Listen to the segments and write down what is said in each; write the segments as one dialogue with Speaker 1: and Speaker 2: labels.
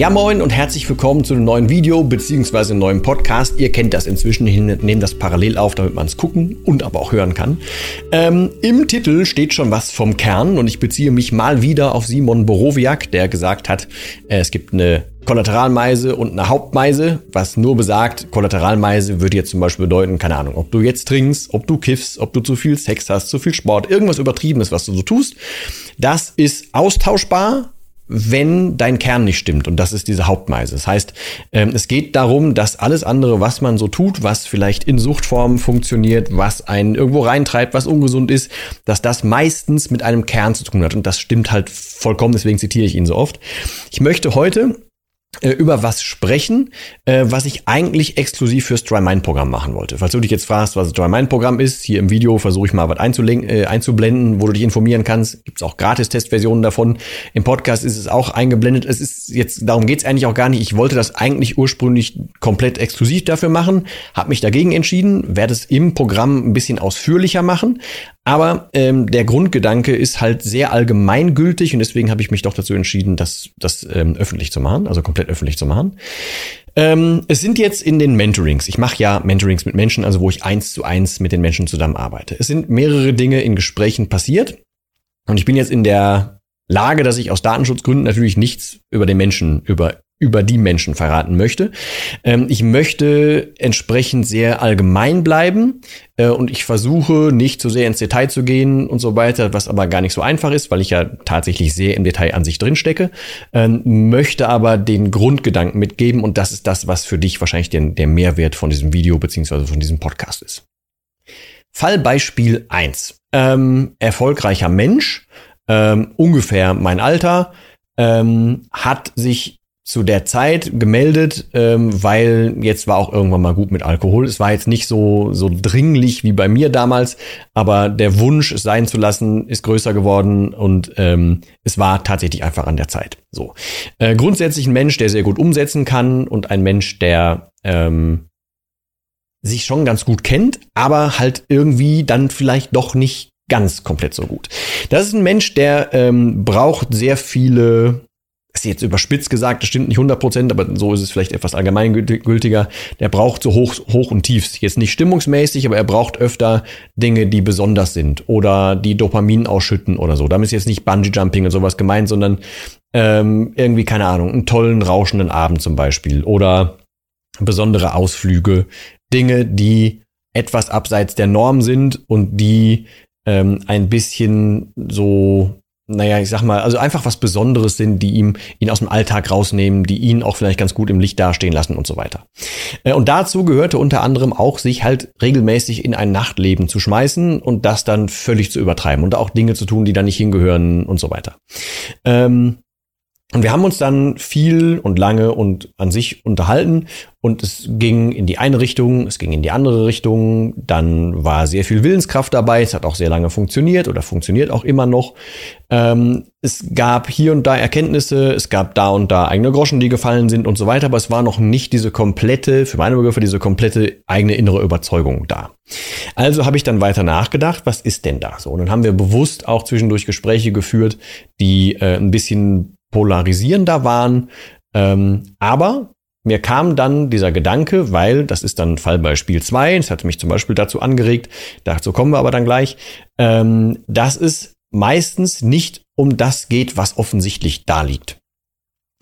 Speaker 1: Ja moin und herzlich willkommen zu einem neuen Video bzw. einem neuen Podcast. Ihr kennt das inzwischen, ich nehme das parallel auf, damit man es gucken und aber auch hören kann. Ähm, Im Titel steht schon was vom Kern und ich beziehe mich mal wieder auf Simon Borowiak, der gesagt hat, äh, es gibt eine Kollateralmeise und eine Hauptmeise, was nur besagt, Kollateralmeise würde jetzt zum Beispiel bedeuten, keine Ahnung, ob du jetzt trinkst, ob du kiffst, ob du zu viel Sex hast, zu viel Sport, irgendwas Übertriebenes, was du so tust. Das ist austauschbar wenn dein Kern nicht stimmt. Und das ist diese Hauptmeise. Das heißt, ähm, es geht darum, dass alles andere, was man so tut, was vielleicht in Suchtformen funktioniert, was einen irgendwo reintreibt, was ungesund ist, dass das meistens mit einem Kern zu tun hat. Und das stimmt halt vollkommen, deswegen zitiere ich ihn so oft. Ich möchte heute über was sprechen, äh, was ich eigentlich exklusiv fürs Dry Mind Programm machen wollte. Falls du dich jetzt fragst, was das Dry Mind Programm ist, hier im Video versuche ich mal was äh, einzublenden, wo du dich informieren kannst. Gibt es auch Gratis-Testversionen davon. Im Podcast ist es auch eingeblendet. Es ist jetzt, darum geht's eigentlich auch gar nicht. Ich wollte das eigentlich ursprünglich komplett exklusiv dafür machen, habe mich dagegen entschieden, werde es im Programm ein bisschen ausführlicher machen. Aber ähm, der Grundgedanke ist halt sehr allgemeingültig und deswegen habe ich mich doch dazu entschieden, das, das ähm, öffentlich zu machen, also komplett öffentlich zu machen. Ähm, es sind jetzt in den Mentorings, ich mache ja Mentorings mit Menschen, also wo ich eins zu eins mit den Menschen zusammenarbeite. Es sind mehrere Dinge in Gesprächen passiert und ich bin jetzt in der Lage, dass ich aus Datenschutzgründen natürlich nichts über den Menschen, über über die Menschen verraten möchte. Ähm, ich möchte entsprechend sehr allgemein bleiben äh, und ich versuche nicht zu sehr ins Detail zu gehen und so weiter, was aber gar nicht so einfach ist, weil ich ja tatsächlich sehr im Detail an sich drin stecke, ähm, möchte aber den Grundgedanken mitgeben und das ist das, was für dich wahrscheinlich der, der Mehrwert von diesem Video beziehungsweise von diesem Podcast ist. Fallbeispiel eins: Ähm, erfolgreicher Mensch, ähm, ungefähr mein Alter, ähm, hat sich zu der Zeit gemeldet, ähm, weil jetzt war auch irgendwann mal gut mit Alkohol. Es war jetzt nicht so, so dringlich wie bei mir damals, aber der Wunsch, es sein zu lassen, ist größer geworden und ähm, es war tatsächlich einfach an der Zeit. So. Äh, grundsätzlich ein Mensch, der sehr gut umsetzen kann und ein Mensch, der ähm, sich schon ganz gut kennt, aber halt irgendwie dann vielleicht doch nicht ganz komplett so gut. Das ist ein Mensch, der ähm, braucht sehr viele ist jetzt überspitzt gesagt, das stimmt nicht 100%, aber so ist es vielleicht etwas allgemeingültiger. Der braucht so hoch, hoch und tief. Jetzt nicht stimmungsmäßig, aber er braucht öfter Dinge, die besonders sind oder die Dopamin ausschütten oder so. Damit ist jetzt nicht Bungee-Jumping und sowas gemeint, sondern ähm, irgendwie, keine Ahnung, einen tollen, rauschenden Abend zum Beispiel oder besondere Ausflüge. Dinge, die etwas abseits der Norm sind und die ähm, ein bisschen so naja, ich sag mal, also einfach was Besonderes sind, die ihm ihn aus dem Alltag rausnehmen, die ihn auch vielleicht ganz gut im Licht dastehen lassen und so weiter. Äh, und dazu gehörte unter anderem auch, sich halt regelmäßig in ein Nachtleben zu schmeißen und das dann völlig zu übertreiben und auch Dinge zu tun, die da nicht hingehören und so weiter. Ähm, und wir haben uns dann viel und lange und an sich unterhalten und es ging in die eine Richtung, es ging in die andere Richtung, dann war sehr viel Willenskraft dabei, es hat auch sehr lange funktioniert oder funktioniert auch immer noch. Ähm, es gab hier und da Erkenntnisse, es gab da und da eigene Groschen, die gefallen sind und so weiter, aber es war noch nicht diese komplette, für meine Begriffe, diese komplette eigene innere Überzeugung da. Also habe ich dann weiter nachgedacht, was ist denn da so? Und dann haben wir bewusst auch zwischendurch Gespräche geführt, die äh, ein bisschen polarisierender waren. Ähm, aber mir kam dann dieser Gedanke, weil das ist dann Fallbeispiel 2, das hatte mich zum Beispiel dazu angeregt, dazu kommen wir aber dann gleich, ähm, dass es meistens nicht um das geht, was offensichtlich da liegt.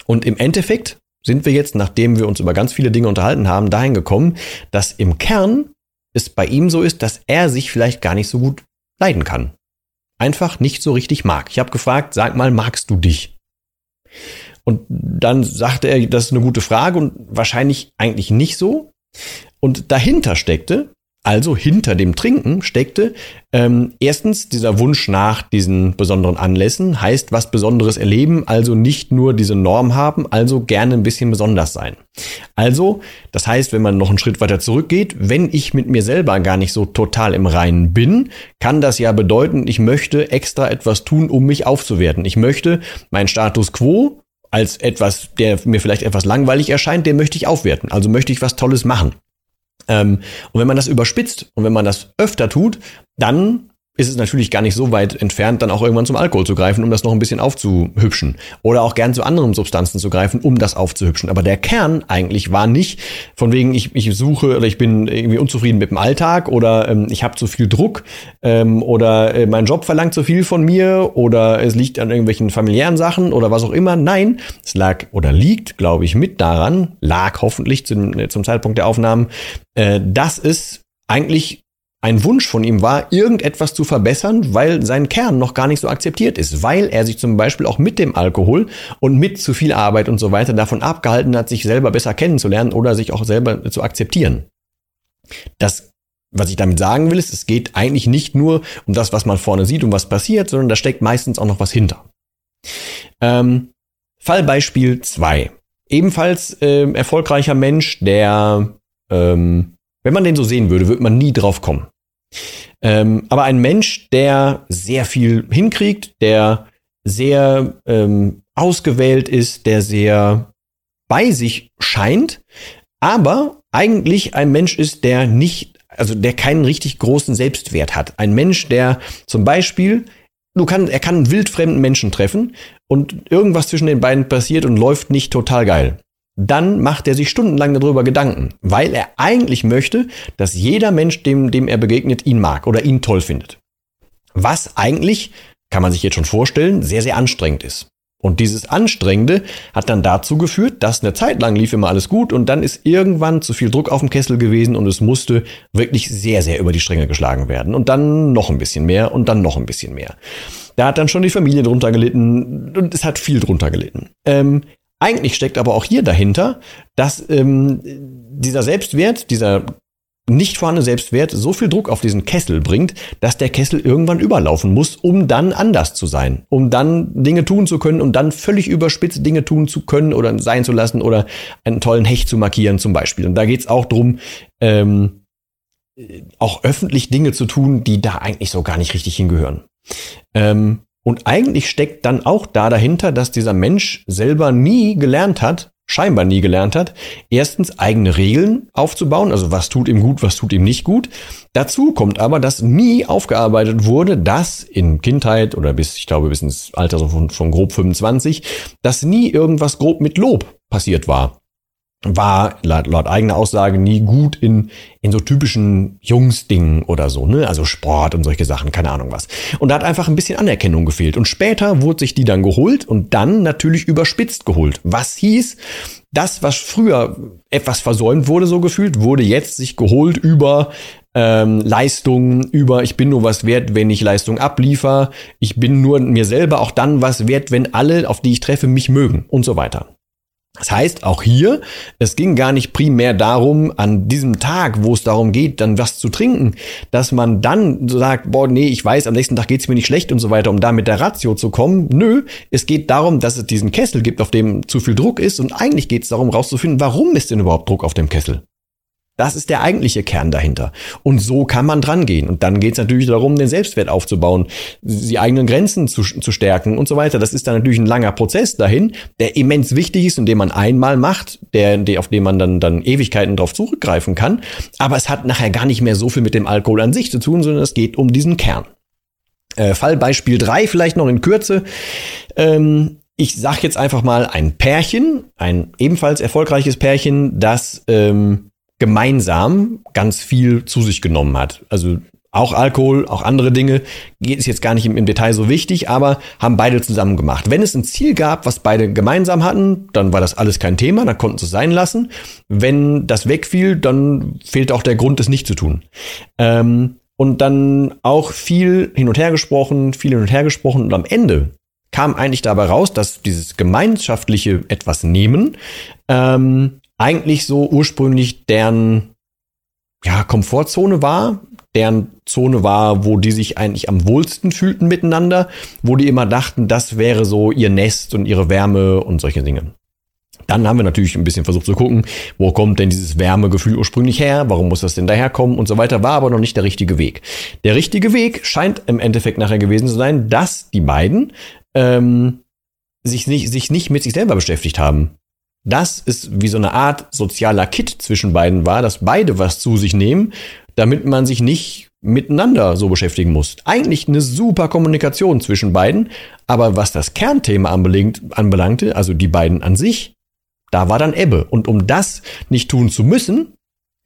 Speaker 1: Und im Endeffekt sind wir jetzt, nachdem wir uns über ganz viele Dinge unterhalten haben, dahin gekommen, dass im Kern es bei ihm so ist, dass er sich vielleicht gar nicht so gut leiden kann. Einfach nicht so richtig mag. Ich habe gefragt, sag mal, magst du dich? Und dann sagte er, das ist eine gute Frage und wahrscheinlich eigentlich nicht so. Und dahinter steckte, also hinter dem Trinken steckte ähm, erstens dieser Wunsch nach diesen besonderen Anlässen, heißt was Besonderes erleben, also nicht nur diese Norm haben, also gerne ein bisschen besonders sein. Also, das heißt, wenn man noch einen Schritt weiter zurückgeht, wenn ich mit mir selber gar nicht so total im Reinen bin, kann das ja bedeuten, ich möchte extra etwas tun, um mich aufzuwerten. Ich möchte meinen Status quo als etwas, der mir vielleicht etwas langweilig erscheint, den möchte ich aufwerten. Also möchte ich was Tolles machen. Ähm, und wenn man das überspitzt und wenn man das öfter tut, dann ist es natürlich gar nicht so weit entfernt, dann auch irgendwann zum Alkohol zu greifen, um das noch ein bisschen aufzuhübschen. Oder auch gern zu anderen Substanzen zu greifen, um das aufzuhübschen. Aber der Kern eigentlich war nicht von wegen, ich, ich suche oder ich bin irgendwie unzufrieden mit dem Alltag oder ähm, ich habe zu viel Druck ähm, oder äh, mein Job verlangt zu viel von mir oder es liegt an irgendwelchen familiären Sachen oder was auch immer. Nein, es lag oder liegt, glaube ich, mit daran, lag hoffentlich zum, äh, zum Zeitpunkt der Aufnahmen, äh, dass es eigentlich ein Wunsch von ihm war, irgendetwas zu verbessern, weil sein Kern noch gar nicht so akzeptiert ist, weil er sich zum Beispiel auch mit dem Alkohol und mit zu viel Arbeit und so weiter davon abgehalten hat, sich selber besser kennenzulernen oder sich auch selber zu akzeptieren. Das, was ich damit sagen will, ist, es geht eigentlich nicht nur um das, was man vorne sieht und was passiert, sondern da steckt meistens auch noch was hinter. Ähm, Fallbeispiel 2. Ebenfalls äh, erfolgreicher Mensch, der ähm, wenn man den so sehen würde, würde man nie drauf kommen. Ähm, aber ein Mensch, der sehr viel hinkriegt, der sehr ähm, ausgewählt ist, der sehr bei sich scheint, aber eigentlich ein Mensch ist, der nicht, also der keinen richtig großen Selbstwert hat. Ein Mensch, der zum Beispiel, du kann, er kann einen wildfremden Menschen treffen und irgendwas zwischen den beiden passiert und läuft nicht total geil dann macht er sich stundenlang darüber Gedanken, weil er eigentlich möchte, dass jeder Mensch, dem, dem er begegnet, ihn mag oder ihn toll findet. Was eigentlich, kann man sich jetzt schon vorstellen, sehr, sehr anstrengend ist. Und dieses Anstrengende hat dann dazu geführt, dass eine Zeit lang lief immer alles gut und dann ist irgendwann zu viel Druck auf dem Kessel gewesen und es musste wirklich sehr, sehr über die Stränge geschlagen werden. Und dann noch ein bisschen mehr und dann noch ein bisschen mehr. Da hat dann schon die Familie drunter gelitten und es hat viel drunter gelitten. Ähm, eigentlich steckt aber auch hier dahinter, dass ähm, dieser Selbstwert, dieser nicht vorhandene Selbstwert so viel Druck auf diesen Kessel bringt, dass der Kessel irgendwann überlaufen muss, um dann anders zu sein, um dann Dinge tun zu können, um dann völlig überspitzt Dinge tun zu können oder sein zu lassen oder einen tollen Hecht zu markieren zum Beispiel. Und da geht's auch drum, ähm, auch öffentlich Dinge zu tun, die da eigentlich so gar nicht richtig hingehören. Ähm, und eigentlich steckt dann auch da dahinter, dass dieser Mensch selber nie gelernt hat, scheinbar nie gelernt hat, erstens eigene Regeln aufzubauen, also was tut ihm gut, was tut ihm nicht gut. Dazu kommt aber, dass nie aufgearbeitet wurde, dass in Kindheit oder bis, ich glaube, bis ins Alter von, von grob 25, dass nie irgendwas grob mit Lob passiert war war laut, laut eigener Aussage nie gut in, in so typischen Jungsdingen oder so, ne? Also Sport und solche Sachen, keine Ahnung was. Und da hat einfach ein bisschen Anerkennung gefehlt. Und später wurde sich die dann geholt und dann natürlich überspitzt geholt. Was hieß, das, was früher etwas versäumt wurde, so gefühlt, wurde jetzt sich geholt über ähm, Leistung, über ich bin nur was wert, wenn ich Leistung abliefer, ich bin nur mir selber auch dann was wert, wenn alle, auf die ich treffe, mich mögen und so weiter. Das heißt, auch hier, es ging gar nicht primär darum, an diesem Tag, wo es darum geht, dann was zu trinken, dass man dann sagt, boah, nee, ich weiß, am nächsten Tag geht's mir nicht schlecht und so weiter, um da mit der Ratio zu kommen. Nö, es geht darum, dass es diesen Kessel gibt, auf dem zu viel Druck ist und eigentlich geht es darum, rauszufinden, warum ist denn überhaupt Druck auf dem Kessel? Das ist der eigentliche Kern dahinter. Und so kann man dran gehen. Und dann geht es natürlich darum, den Selbstwert aufzubauen, die eigenen Grenzen zu, zu stärken und so weiter. Das ist dann natürlich ein langer Prozess dahin, der immens wichtig ist und den man einmal macht, der, der, auf den man dann, dann Ewigkeiten drauf zurückgreifen kann. Aber es hat nachher gar nicht mehr so viel mit dem Alkohol an sich zu tun, sondern es geht um diesen Kern. Äh, Fallbeispiel drei vielleicht noch in Kürze. Ähm, ich sag jetzt einfach mal ein Pärchen, ein ebenfalls erfolgreiches Pärchen, das ähm, gemeinsam ganz viel zu sich genommen hat. Also auch Alkohol, auch andere Dinge, geht es jetzt gar nicht im, im, Detail so wichtig, aber haben beide zusammen gemacht. Wenn es ein Ziel gab, was beide gemeinsam hatten, dann war das alles kein Thema, dann konnten sie es sein lassen. Wenn das wegfiel, dann fehlt auch der Grund, es nicht zu tun. Ähm, und dann auch viel hin und her gesprochen, viel hin und her gesprochen und am Ende kam eigentlich dabei raus, dass dieses gemeinschaftliche etwas nehmen ähm, eigentlich so ursprünglich deren ja, Komfortzone war, deren Zone war, wo die sich eigentlich am wohlsten fühlten miteinander, wo die immer dachten, das wäre so ihr Nest und ihre Wärme und solche Dinge. Dann haben wir natürlich ein bisschen versucht zu gucken, wo kommt denn dieses Wärmegefühl ursprünglich her, warum muss das denn daherkommen und so weiter, war aber noch nicht der richtige Weg. Der richtige Weg scheint im Endeffekt nachher gewesen zu sein, dass die beiden ähm, sich, nicht, sich nicht mit sich selber beschäftigt haben. Das ist wie so eine Art sozialer Kit zwischen beiden war, dass beide was zu sich nehmen, damit man sich nicht miteinander so beschäftigen muss. Eigentlich eine super Kommunikation zwischen beiden, aber was das Kernthema anbelangte, also die beiden an sich, da war dann Ebbe. Und um das nicht tun zu müssen,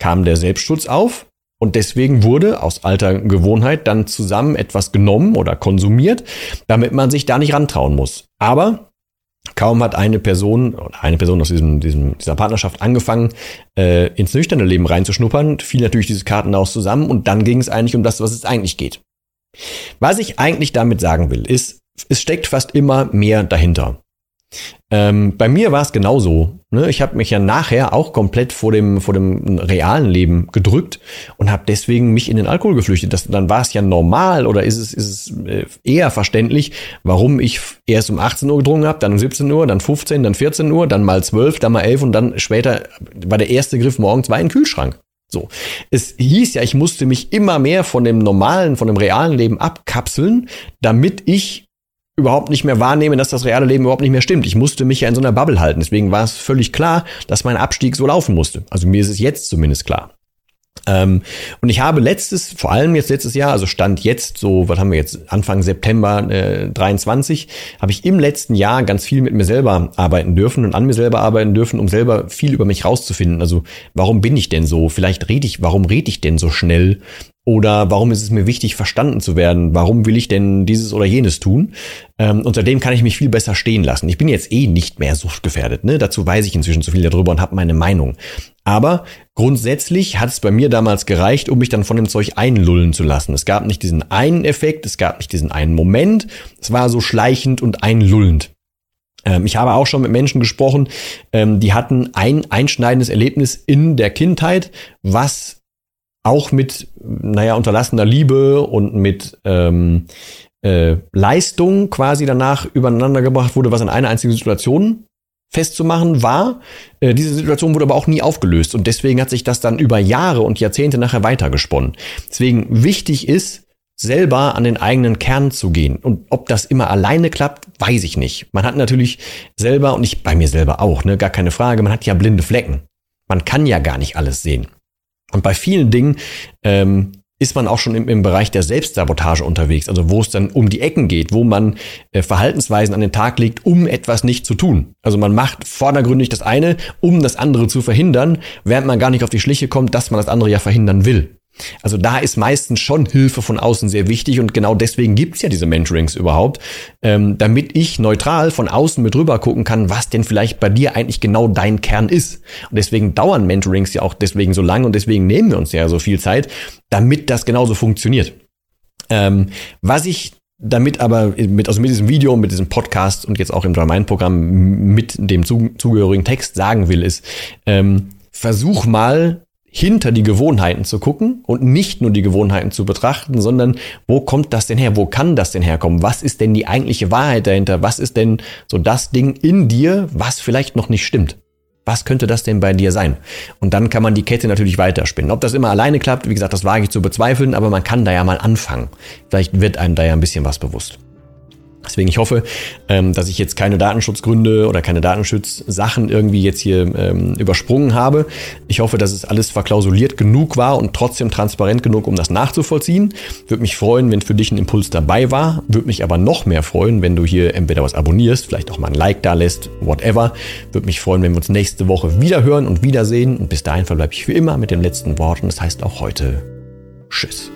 Speaker 1: kam der Selbstschutz auf und deswegen wurde aus alter Gewohnheit dann zusammen etwas genommen oder konsumiert, damit man sich da nicht rantrauen muss. Aber kaum hat eine Person oder eine Person aus diesem, diesem, dieser Partnerschaft angefangen, äh, ins nüchterne Leben reinzuschnuppern, fiel natürlich dieses Kartenhaus zusammen und dann ging es eigentlich um das, was es eigentlich geht. Was ich eigentlich damit sagen will, ist, es steckt fast immer mehr dahinter. Ähm, bei mir war es genauso. Ne? Ich habe mich ja nachher auch komplett vor dem, vor dem realen Leben gedrückt und habe deswegen mich in den Alkohol geflüchtet. Das, dann war es ja normal oder ist es, ist es äh, eher verständlich, warum ich erst um 18 Uhr gedrungen habe, dann um 17 Uhr, dann 15, dann 14 Uhr, dann mal 12, dann mal 11 und dann später war der erste Griff morgens war ein Kühlschrank. So. Es hieß ja, ich musste mich immer mehr von dem normalen, von dem realen Leben abkapseln, damit ich überhaupt nicht mehr wahrnehme, dass das reale Leben überhaupt nicht mehr stimmt. Ich musste mich ja in so einer Bubble halten. Deswegen war es völlig klar, dass mein Abstieg so laufen musste. Also mir ist es jetzt zumindest klar. Ähm, und ich habe letztes, vor allem jetzt letztes Jahr, also Stand jetzt, so, was haben wir jetzt, Anfang September äh, 23, habe ich im letzten Jahr ganz viel mit mir selber arbeiten dürfen und an mir selber arbeiten dürfen, um selber viel über mich rauszufinden. Also, warum bin ich denn so? Vielleicht rede ich, warum rede ich denn so schnell? Oder warum ist es mir wichtig, verstanden zu werden? Warum will ich denn dieses oder jenes tun? Ähm, und seitdem kann ich mich viel besser stehen lassen. Ich bin jetzt eh nicht mehr suchtgefährdet. Ne? Dazu weiß ich inzwischen zu viel darüber und habe meine Meinung. Aber grundsätzlich hat es bei mir damals gereicht, um mich dann von dem Zeug einlullen zu lassen. Es gab nicht diesen einen Effekt, es gab nicht diesen einen Moment. Es war so schleichend und einlullend. Ähm, ich habe auch schon mit Menschen gesprochen, ähm, die hatten ein einschneidendes Erlebnis in der Kindheit, was auch mit, naja, unterlassener Liebe und mit ähm, äh, Leistung quasi danach übereinander gebracht wurde, was in einer einzigen Situation festzumachen war. Äh, diese Situation wurde aber auch nie aufgelöst und deswegen hat sich das dann über Jahre und Jahrzehnte nachher weitergesponnen. Deswegen wichtig ist, selber an den eigenen Kern zu gehen. Und ob das immer alleine klappt, weiß ich nicht. Man hat natürlich selber, und ich bei mir selber auch, ne, gar keine Frage, man hat ja blinde Flecken. Man kann ja gar nicht alles sehen. Und bei vielen Dingen ähm, ist man auch schon im, im Bereich der Selbstsabotage unterwegs, also wo es dann um die Ecken geht, wo man äh, Verhaltensweisen an den Tag legt, um etwas nicht zu tun. Also man macht vordergründig das eine, um das andere zu verhindern, während man gar nicht auf die Schliche kommt, dass man das andere ja verhindern will. Also da ist meistens schon Hilfe von außen sehr wichtig und genau deswegen gibt's ja diese Mentorings überhaupt, ähm, damit ich neutral von außen mit rüber gucken kann, was denn vielleicht bei dir eigentlich genau dein Kern ist. Und deswegen dauern Mentorings ja auch deswegen so lang und deswegen nehmen wir uns ja so viel Zeit, damit das genauso funktioniert. Ähm, was ich damit aber mit, also mit diesem Video, mit diesem Podcast und jetzt auch im Dry-Mind-Programm mit dem zugehörigen Text sagen will, ist, ähm, versuch mal hinter die Gewohnheiten zu gucken und nicht nur die Gewohnheiten zu betrachten, sondern wo kommt das denn her? Wo kann das denn herkommen? Was ist denn die eigentliche Wahrheit dahinter? Was ist denn so das Ding in dir, was vielleicht noch nicht stimmt? Was könnte das denn bei dir sein? Und dann kann man die Kette natürlich weiterspinnen. Ob das immer alleine klappt, wie gesagt, das wage ich zu bezweifeln, aber man kann da ja mal anfangen. Vielleicht wird einem da ja ein bisschen was bewusst. Deswegen, ich hoffe, ähm, dass ich jetzt keine Datenschutzgründe oder keine Datenschutzsachen irgendwie jetzt hier ähm, übersprungen habe. Ich hoffe, dass es alles verklausuliert genug war und trotzdem transparent genug, um das nachzuvollziehen. Würde mich freuen, wenn für dich ein Impuls dabei war. Würde mich aber noch mehr freuen, wenn du hier entweder was abonnierst, vielleicht auch mal ein Like da lässt, whatever. Würde mich freuen, wenn wir uns nächste Woche wieder hören und wiedersehen. Und bis dahin verbleibe ich wie immer mit dem letzten Wort und das heißt auch heute Tschüss.